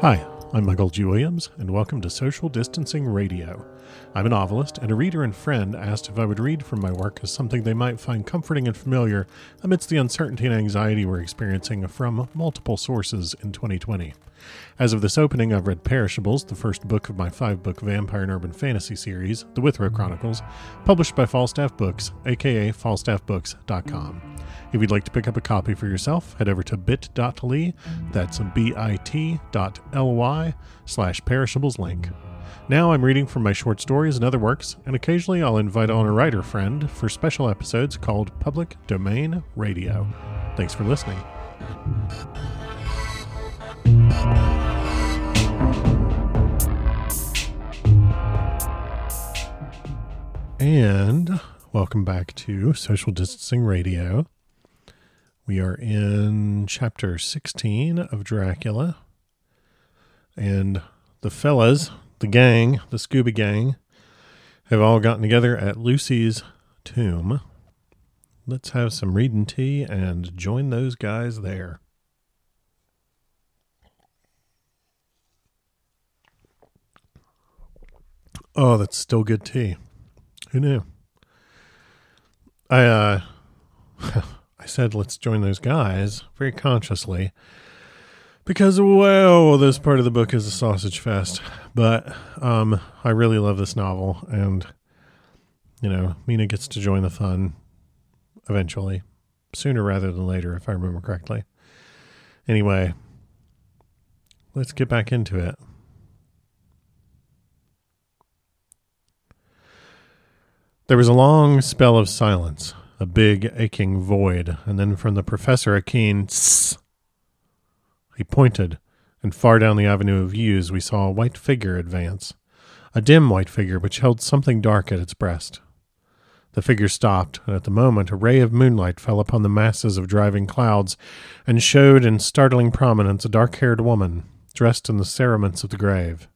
Hi, I'm Michael G. Williams, and welcome to Social Distancing Radio. I'm a novelist, and a reader and friend asked if I would read from my work as something they might find comforting and familiar amidst the uncertainty and anxiety we're experiencing from multiple sources in 2020. As of this opening, I've read Perishables, the first book of my five book vampire and urban fantasy series, The Withrow Chronicles, published by Falstaff Books, aka falstaffbooks.com. If you'd like to pick up a copy for yourself, head over to bit.ly, that's bit.ly slash perishables link. Now I'm reading from my short stories and other works, and occasionally I'll invite on a writer friend for special episodes called Public Domain Radio. Thanks for listening. And welcome back to Social Distancing Radio. We are in chapter 16 of Dracula. And the fellas, the gang, the Scooby Gang, have all gotten together at Lucy's tomb. Let's have some reading tea and join those guys there. Oh, that's still good tea. Who knew? I uh I said let's join those guys very consciously because well this part of the book is a sausage fest but um i really love this novel and you know mina gets to join the fun eventually sooner rather than later if i remember correctly anyway let's get back into it there was a long spell of silence a big aching void and then from the professor a keen tss he pointed, and far down the avenue of yews we saw a white figure advance, a dim white figure which held something dark at its breast. The figure stopped, and at the moment a ray of moonlight fell upon the masses of driving clouds and showed in startling prominence a dark haired woman, dressed in the cerements of the grave.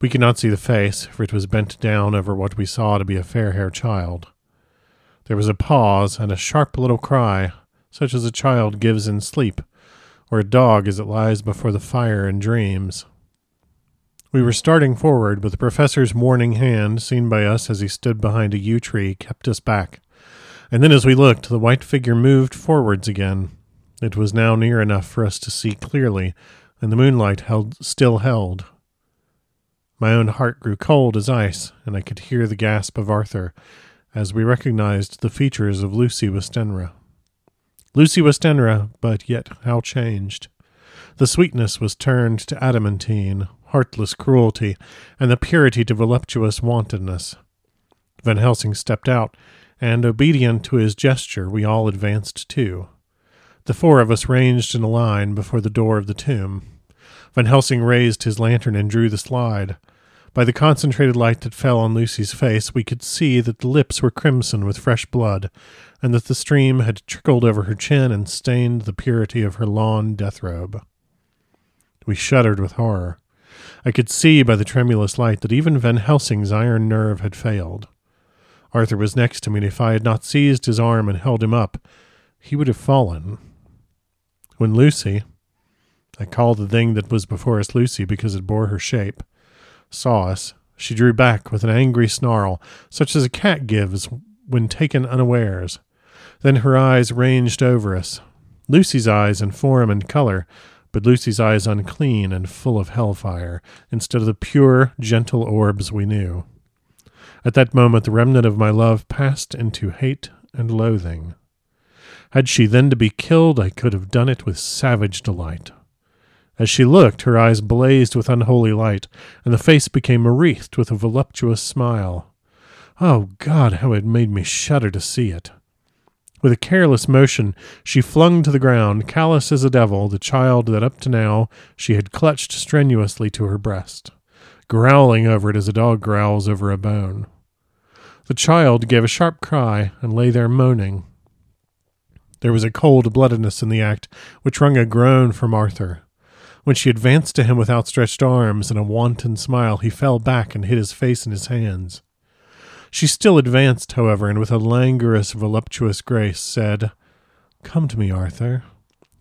We could not see the face, for it was bent down over what we saw to be a fair haired child. There was a pause and a sharp little cry, such as a child gives in sleep or a dog as it lies before the fire and dreams. We were starting forward, but the professor's warning hand, seen by us as he stood behind a yew tree, kept us back. And then as we looked, the white figure moved forwards again. It was now near enough for us to see clearly, and the moonlight held still held. My own heart grew cold as ice, and I could hear the gasp of Arthur as we recognized the features of Lucy Westenra. Lucy Westenra, but yet how changed. The sweetness was turned to adamantine, heartless cruelty, and the purity to voluptuous wantonness. Van Helsing stepped out, and, obedient to his gesture, we all advanced too. The four of us ranged in a line before the door of the tomb. Van Helsing raised his lantern and drew the slide. By the concentrated light that fell on Lucy's face, we could see that the lips were crimson with fresh blood, and that the stream had trickled over her chin and stained the purity of her lawn death robe. We shuddered with horror. I could see by the tremulous light that even Van Helsing's iron nerve had failed. Arthur was next to me, and if I had not seized his arm and held him up, he would have fallen. When Lucy, I called the thing that was before us Lucy because it bore her shape, saw us, she drew back with an angry snarl, such as a cat gives when taken unawares. Then her eyes ranged over us. Lucy's eyes in form and color, but Lucy's eyes unclean and full of hellfire, instead of the pure, gentle orbs we knew. At that moment, the remnant of my love passed into hate and loathing. Had she then to be killed, I could have done it with savage delight. As she looked, her eyes blazed with unholy light, and the face became wreathed with a voluptuous smile. Oh God, how it made me shudder to see it! With a careless motion, she flung to the ground, callous as a devil, the child that up to now she had clutched strenuously to her breast, growling over it as a dog growls over a bone. The child gave a sharp cry and lay there moaning. There was a cold bloodedness in the act which wrung a groan from Arthur. When she advanced to him with outstretched arms and a wanton smile, he fell back and hid his face in his hands. She still advanced, however, and with a languorous, voluptuous grace said, Come to me, Arthur.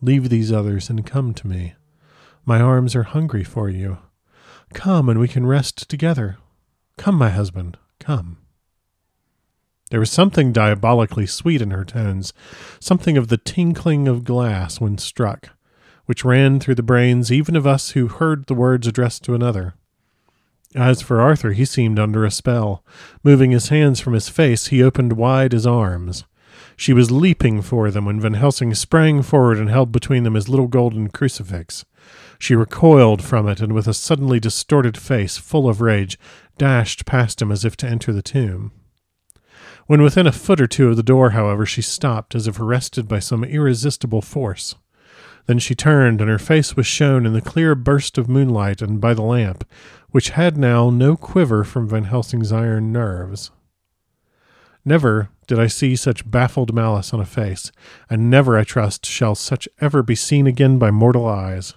Leave these others and come to me. My arms are hungry for you. Come and we can rest together. Come, my husband, come. There was something diabolically sweet in her tones, something of the tinkling of glass when struck, which ran through the brains even of us who heard the words addressed to another. As for Arthur, he seemed under a spell. Moving his hands from his face, he opened wide his arms. She was leaping for them when Van Helsing sprang forward and held between them his little golden crucifix. She recoiled from it, and with a suddenly distorted face, full of rage, dashed past him as if to enter the tomb. When within a foot or two of the door, however, she stopped, as if arrested by some irresistible force. Then she turned, and her face was shown in the clear burst of moonlight and by the lamp, which had now no quiver from Van Helsing's iron nerves. Never did I see such baffled malice on a face, and never, I trust, shall such ever be seen again by mortal eyes.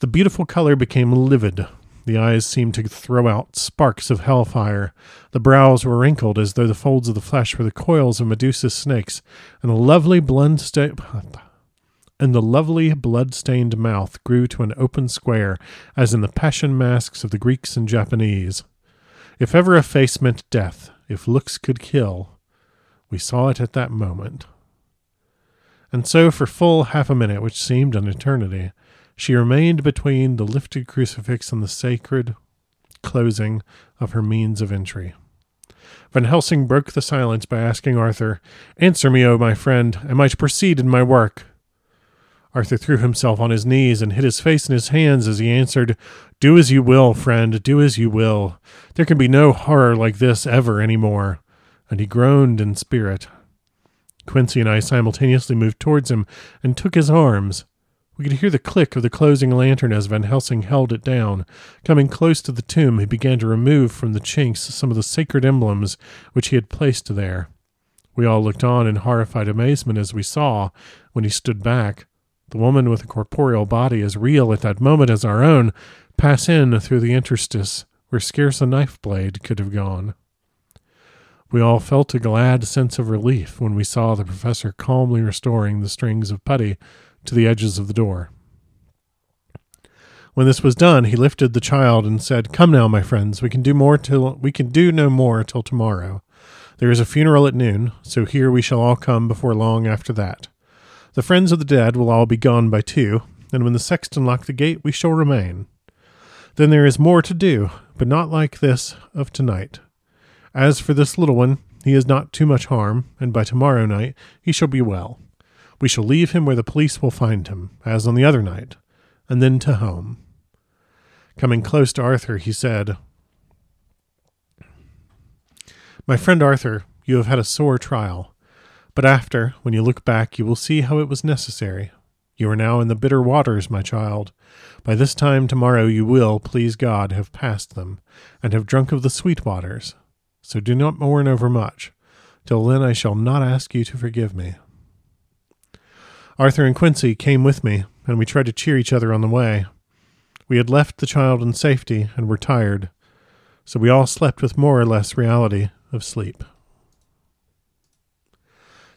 The beautiful color became livid. The eyes seemed to throw out sparks of hellfire. The brows were wrinkled as though the folds of the flesh were the coils of Medusa's snakes, and the lovely blood and the lovely blood-stained mouth grew to an open square, as in the passion masks of the Greeks and Japanese. If ever a face meant death, if looks could kill, we saw it at that moment. And so, for full half a minute, which seemed an eternity, she remained between the lifted crucifix and the sacred closing of her means of entry. Van Helsing broke the silence by asking Arthur, Answer me, O my friend, am I to proceed in my work? Arthur threw himself on his knees and hid his face in his hands as he answered, Do as you will, friend, do as you will. There can be no horror like this ever any more. And he groaned in spirit. Quincy and I simultaneously moved towards him and took his arms. We could hear the click of the closing lantern as Van Helsing held it down. Coming close to the tomb, he began to remove from the chinks some of the sacred emblems which he had placed there. We all looked on in horrified amazement as we saw, when he stood back, the woman with a corporeal body as real at that moment as our own, pass in through the interstice where scarce a knife blade could have gone. We all felt a glad sense of relief when we saw the professor calmly restoring the strings of putty to the edges of the door. When this was done, he lifted the child and said, "Come now, my friends, we can do more till we can do no more till tomorrow. There is a funeral at noon, so here we shall all come before long after that. The friends of the dead will all be gone by two, and when the sexton lock the gate, we shall remain. Then there is more to do, but not like this of tonight. As for this little one, he is not too much harm, and by tomorrow night he shall be well. We shall leave him where the police will find him, as on the other night, and then to home. Coming close to Arthur, he said, My friend Arthur, you have had a sore trial. But after, when you look back, you will see how it was necessary. You are now in the bitter waters, my child. By this time tomorrow you will, please God, have passed them, and have drunk of the sweet waters. So do not mourn over much. Till then I shall not ask you to forgive me. Arthur and Quincy came with me, and we tried to cheer each other on the way. We had left the child in safety and were tired, so we all slept with more or less reality of sleep.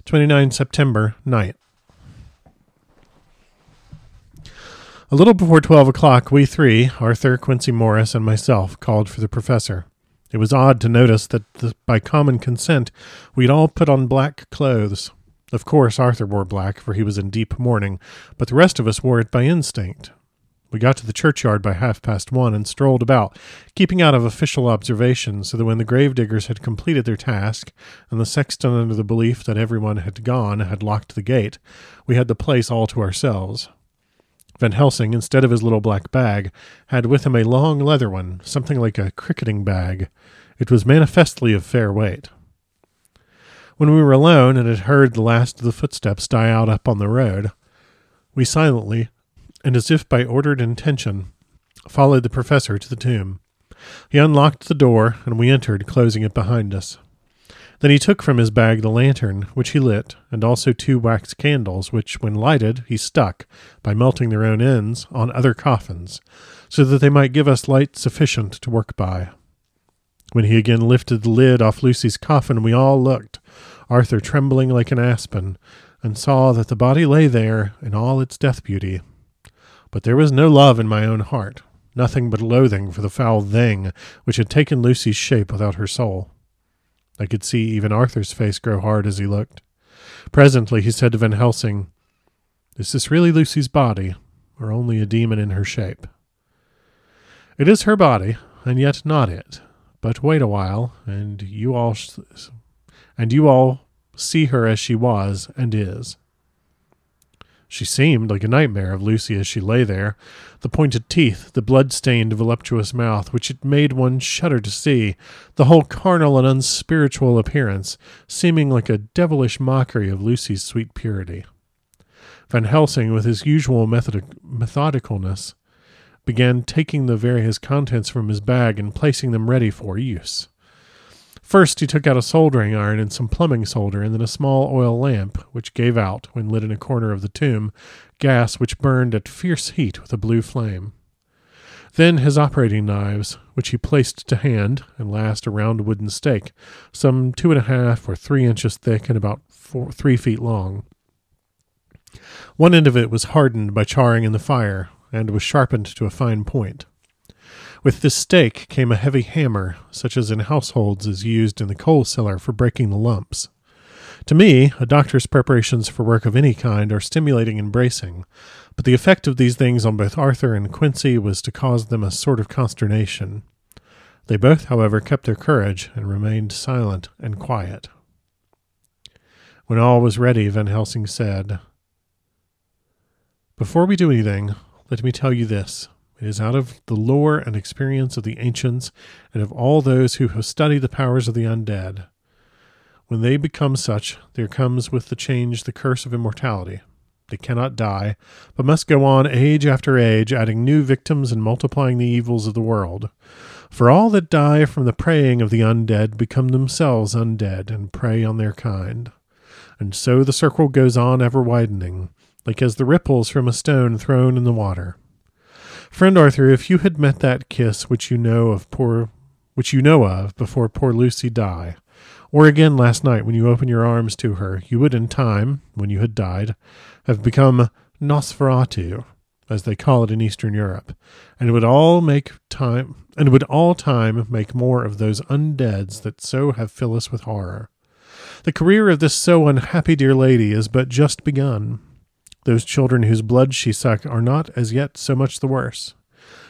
29 September, night. A little before 12 o'clock, we three, Arthur, Quincy Morris, and myself, called for the professor. It was odd to notice that the, by common consent we'd all put on black clothes. Of course, Arthur wore black, for he was in deep mourning, but the rest of us wore it by instinct. We got to the churchyard by half past one and strolled about, keeping out of official observation, so that when the gravediggers had completed their task, and the sexton, under the belief that everyone had gone, had locked the gate, we had the place all to ourselves. Van Helsing, instead of his little black bag, had with him a long leather one, something like a cricketing bag. It was manifestly of fair weight. When we were alone and had heard the last of the footsteps die out up on the road, we silently and as if by ordered intention, followed the professor to the tomb. He unlocked the door, and we entered, closing it behind us. Then he took from his bag the lantern, which he lit, and also two wax candles, which, when lighted, he stuck, by melting their own ends, on other coffins, so that they might give us light sufficient to work by. When he again lifted the lid off Lucy's coffin, we all looked, Arthur trembling like an aspen, and saw that the body lay there in all its death beauty. But there was no love in my own heart, nothing but loathing for the foul thing which had taken Lucy's shape without her soul. I could see even Arthur's face grow hard as he looked. Presently he said to Van Helsing, Is this really Lucy's body, or only a demon in her shape? It is her body, and yet not it. But wait a while, and you all, and you all see her as she was and is. She seemed like a nightmare of Lucy as she lay there, the pointed teeth, the blood-stained, voluptuous mouth, which it made one shudder to see, the whole carnal and unspiritual appearance, seeming like a devilish mockery of Lucy's sweet purity. Van Helsing, with his usual method- methodicalness, began taking the various contents from his bag and placing them ready for use. First, he took out a soldering iron and some plumbing solder, and then a small oil lamp, which gave out, when lit in a corner of the tomb, gas which burned at fierce heat with a blue flame. Then his operating knives, which he placed to hand, and last a round wooden stake, some two and a half or three inches thick and about four, three feet long. One end of it was hardened by charring in the fire, and was sharpened to a fine point. With this stake came a heavy hammer, such as in households is used in the coal cellar for breaking the lumps. To me, a doctor's preparations for work of any kind are stimulating and bracing, but the effect of these things on both Arthur and Quincy was to cause them a sort of consternation. They both, however, kept their courage and remained silent and quiet. When all was ready, Van Helsing said, Before we do anything, let me tell you this. It is out of the lore and experience of the ancients and of all those who have studied the powers of the undead. When they become such, there comes with the change the curse of immortality. They cannot die, but must go on age after age, adding new victims and multiplying the evils of the world. For all that die from the preying of the undead become themselves undead and prey on their kind. And so the circle goes on ever widening, like as the ripples from a stone thrown in the water. Friend Arthur, if you had met that kiss which you know of poor which you know of before poor Lucy die, or again last night when you opened your arms to her, you would in time, when you had died, have become Nosferatu, as they call it in Eastern Europe, and would all make time and would all time make more of those undeads that so have filled us with horror. The career of this so unhappy dear lady is but just begun. Those children whose blood she sucked are not as yet so much the worse.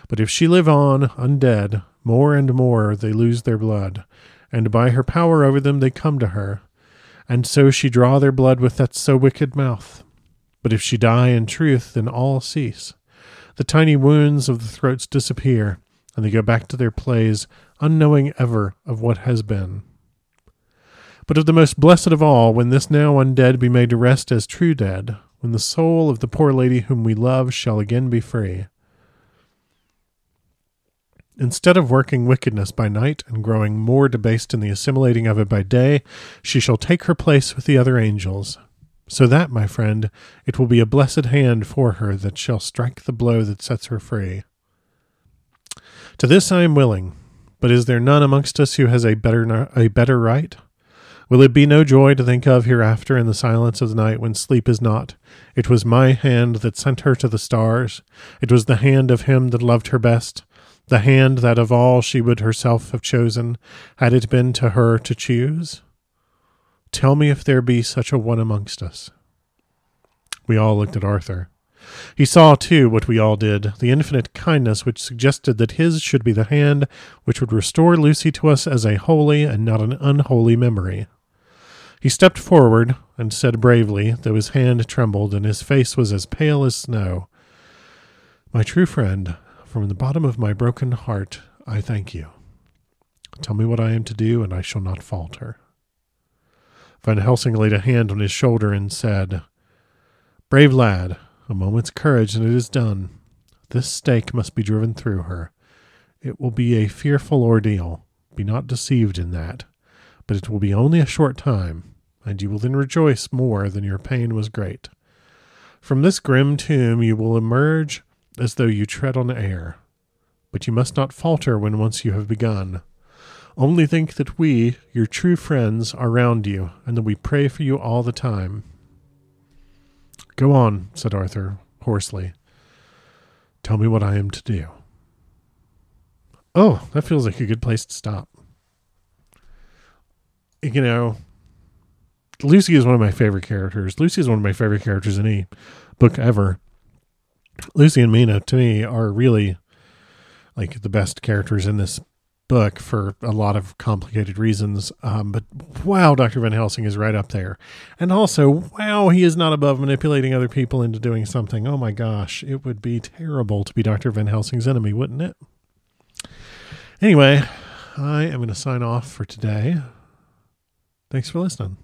But if she live on, undead, more and more they lose their blood, and by her power over them they come to her, and so she draw their blood with that so wicked mouth. But if she die in truth, then all cease. The tiny wounds of the throats disappear, and they go back to their plays, unknowing ever of what has been. But of the most blessed of all, when this now undead be made to rest as true dead, when the soul of the poor lady whom we love shall again be free. Instead of working wickedness by night and growing more debased in the assimilating of it by day, she shall take her place with the other angels. So that, my friend, it will be a blessed hand for her that shall strike the blow that sets her free. To this I am willing, but is there none amongst us who has a better a better right? Will it be no joy to think of hereafter in the silence of the night when sleep is not? It was my hand that sent her to the stars. It was the hand of him that loved her best, the hand that of all she would herself have chosen, had it been to her to choose. Tell me if there be such a one amongst us. We all looked at Arthur. He saw, too, what we all did, the infinite kindness which suggested that his should be the hand which would restore Lucy to us as a holy and not an unholy memory. He stepped forward and said bravely, though his hand trembled and his face was as pale as snow, My true friend, from the bottom of my broken heart, I thank you. Tell me what I am to do, and I shall not falter. Van Helsing laid a hand on his shoulder and said, Brave lad, a moment's courage and it is done. This stake must be driven through her. It will be a fearful ordeal. Be not deceived in that. But it will be only a short time and you will then rejoice more than your pain was great. From this grim tomb you will emerge as though you tread on air, but you must not falter when once you have begun. Only think that we, your true friends, are round you, and that we pray for you all the time. Go on, said Arthur hoarsely. Tell me what I am to do. Oh, that feels like a good place to stop. You know, Lucy is one of my favorite characters. Lucy is one of my favorite characters in any book ever. Lucy and Mina, to me, are really like the best characters in this book for a lot of complicated reasons. Um, but wow, Dr. Van Helsing is right up there. And also, wow, he is not above manipulating other people into doing something. Oh my gosh, it would be terrible to be Dr. Van Helsing's enemy, wouldn't it? Anyway, I am going to sign off for today. Thanks for listening.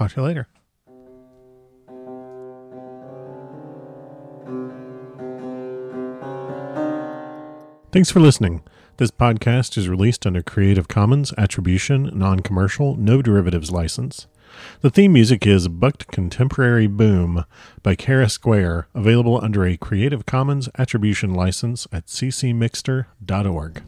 Talk to you later. Thanks for listening. This podcast is released under Creative Commons Attribution, Non Commercial, No Derivatives license. The theme music is Bucked Contemporary Boom by Kara Square, available under a Creative Commons Attribution license at ccmixter.org.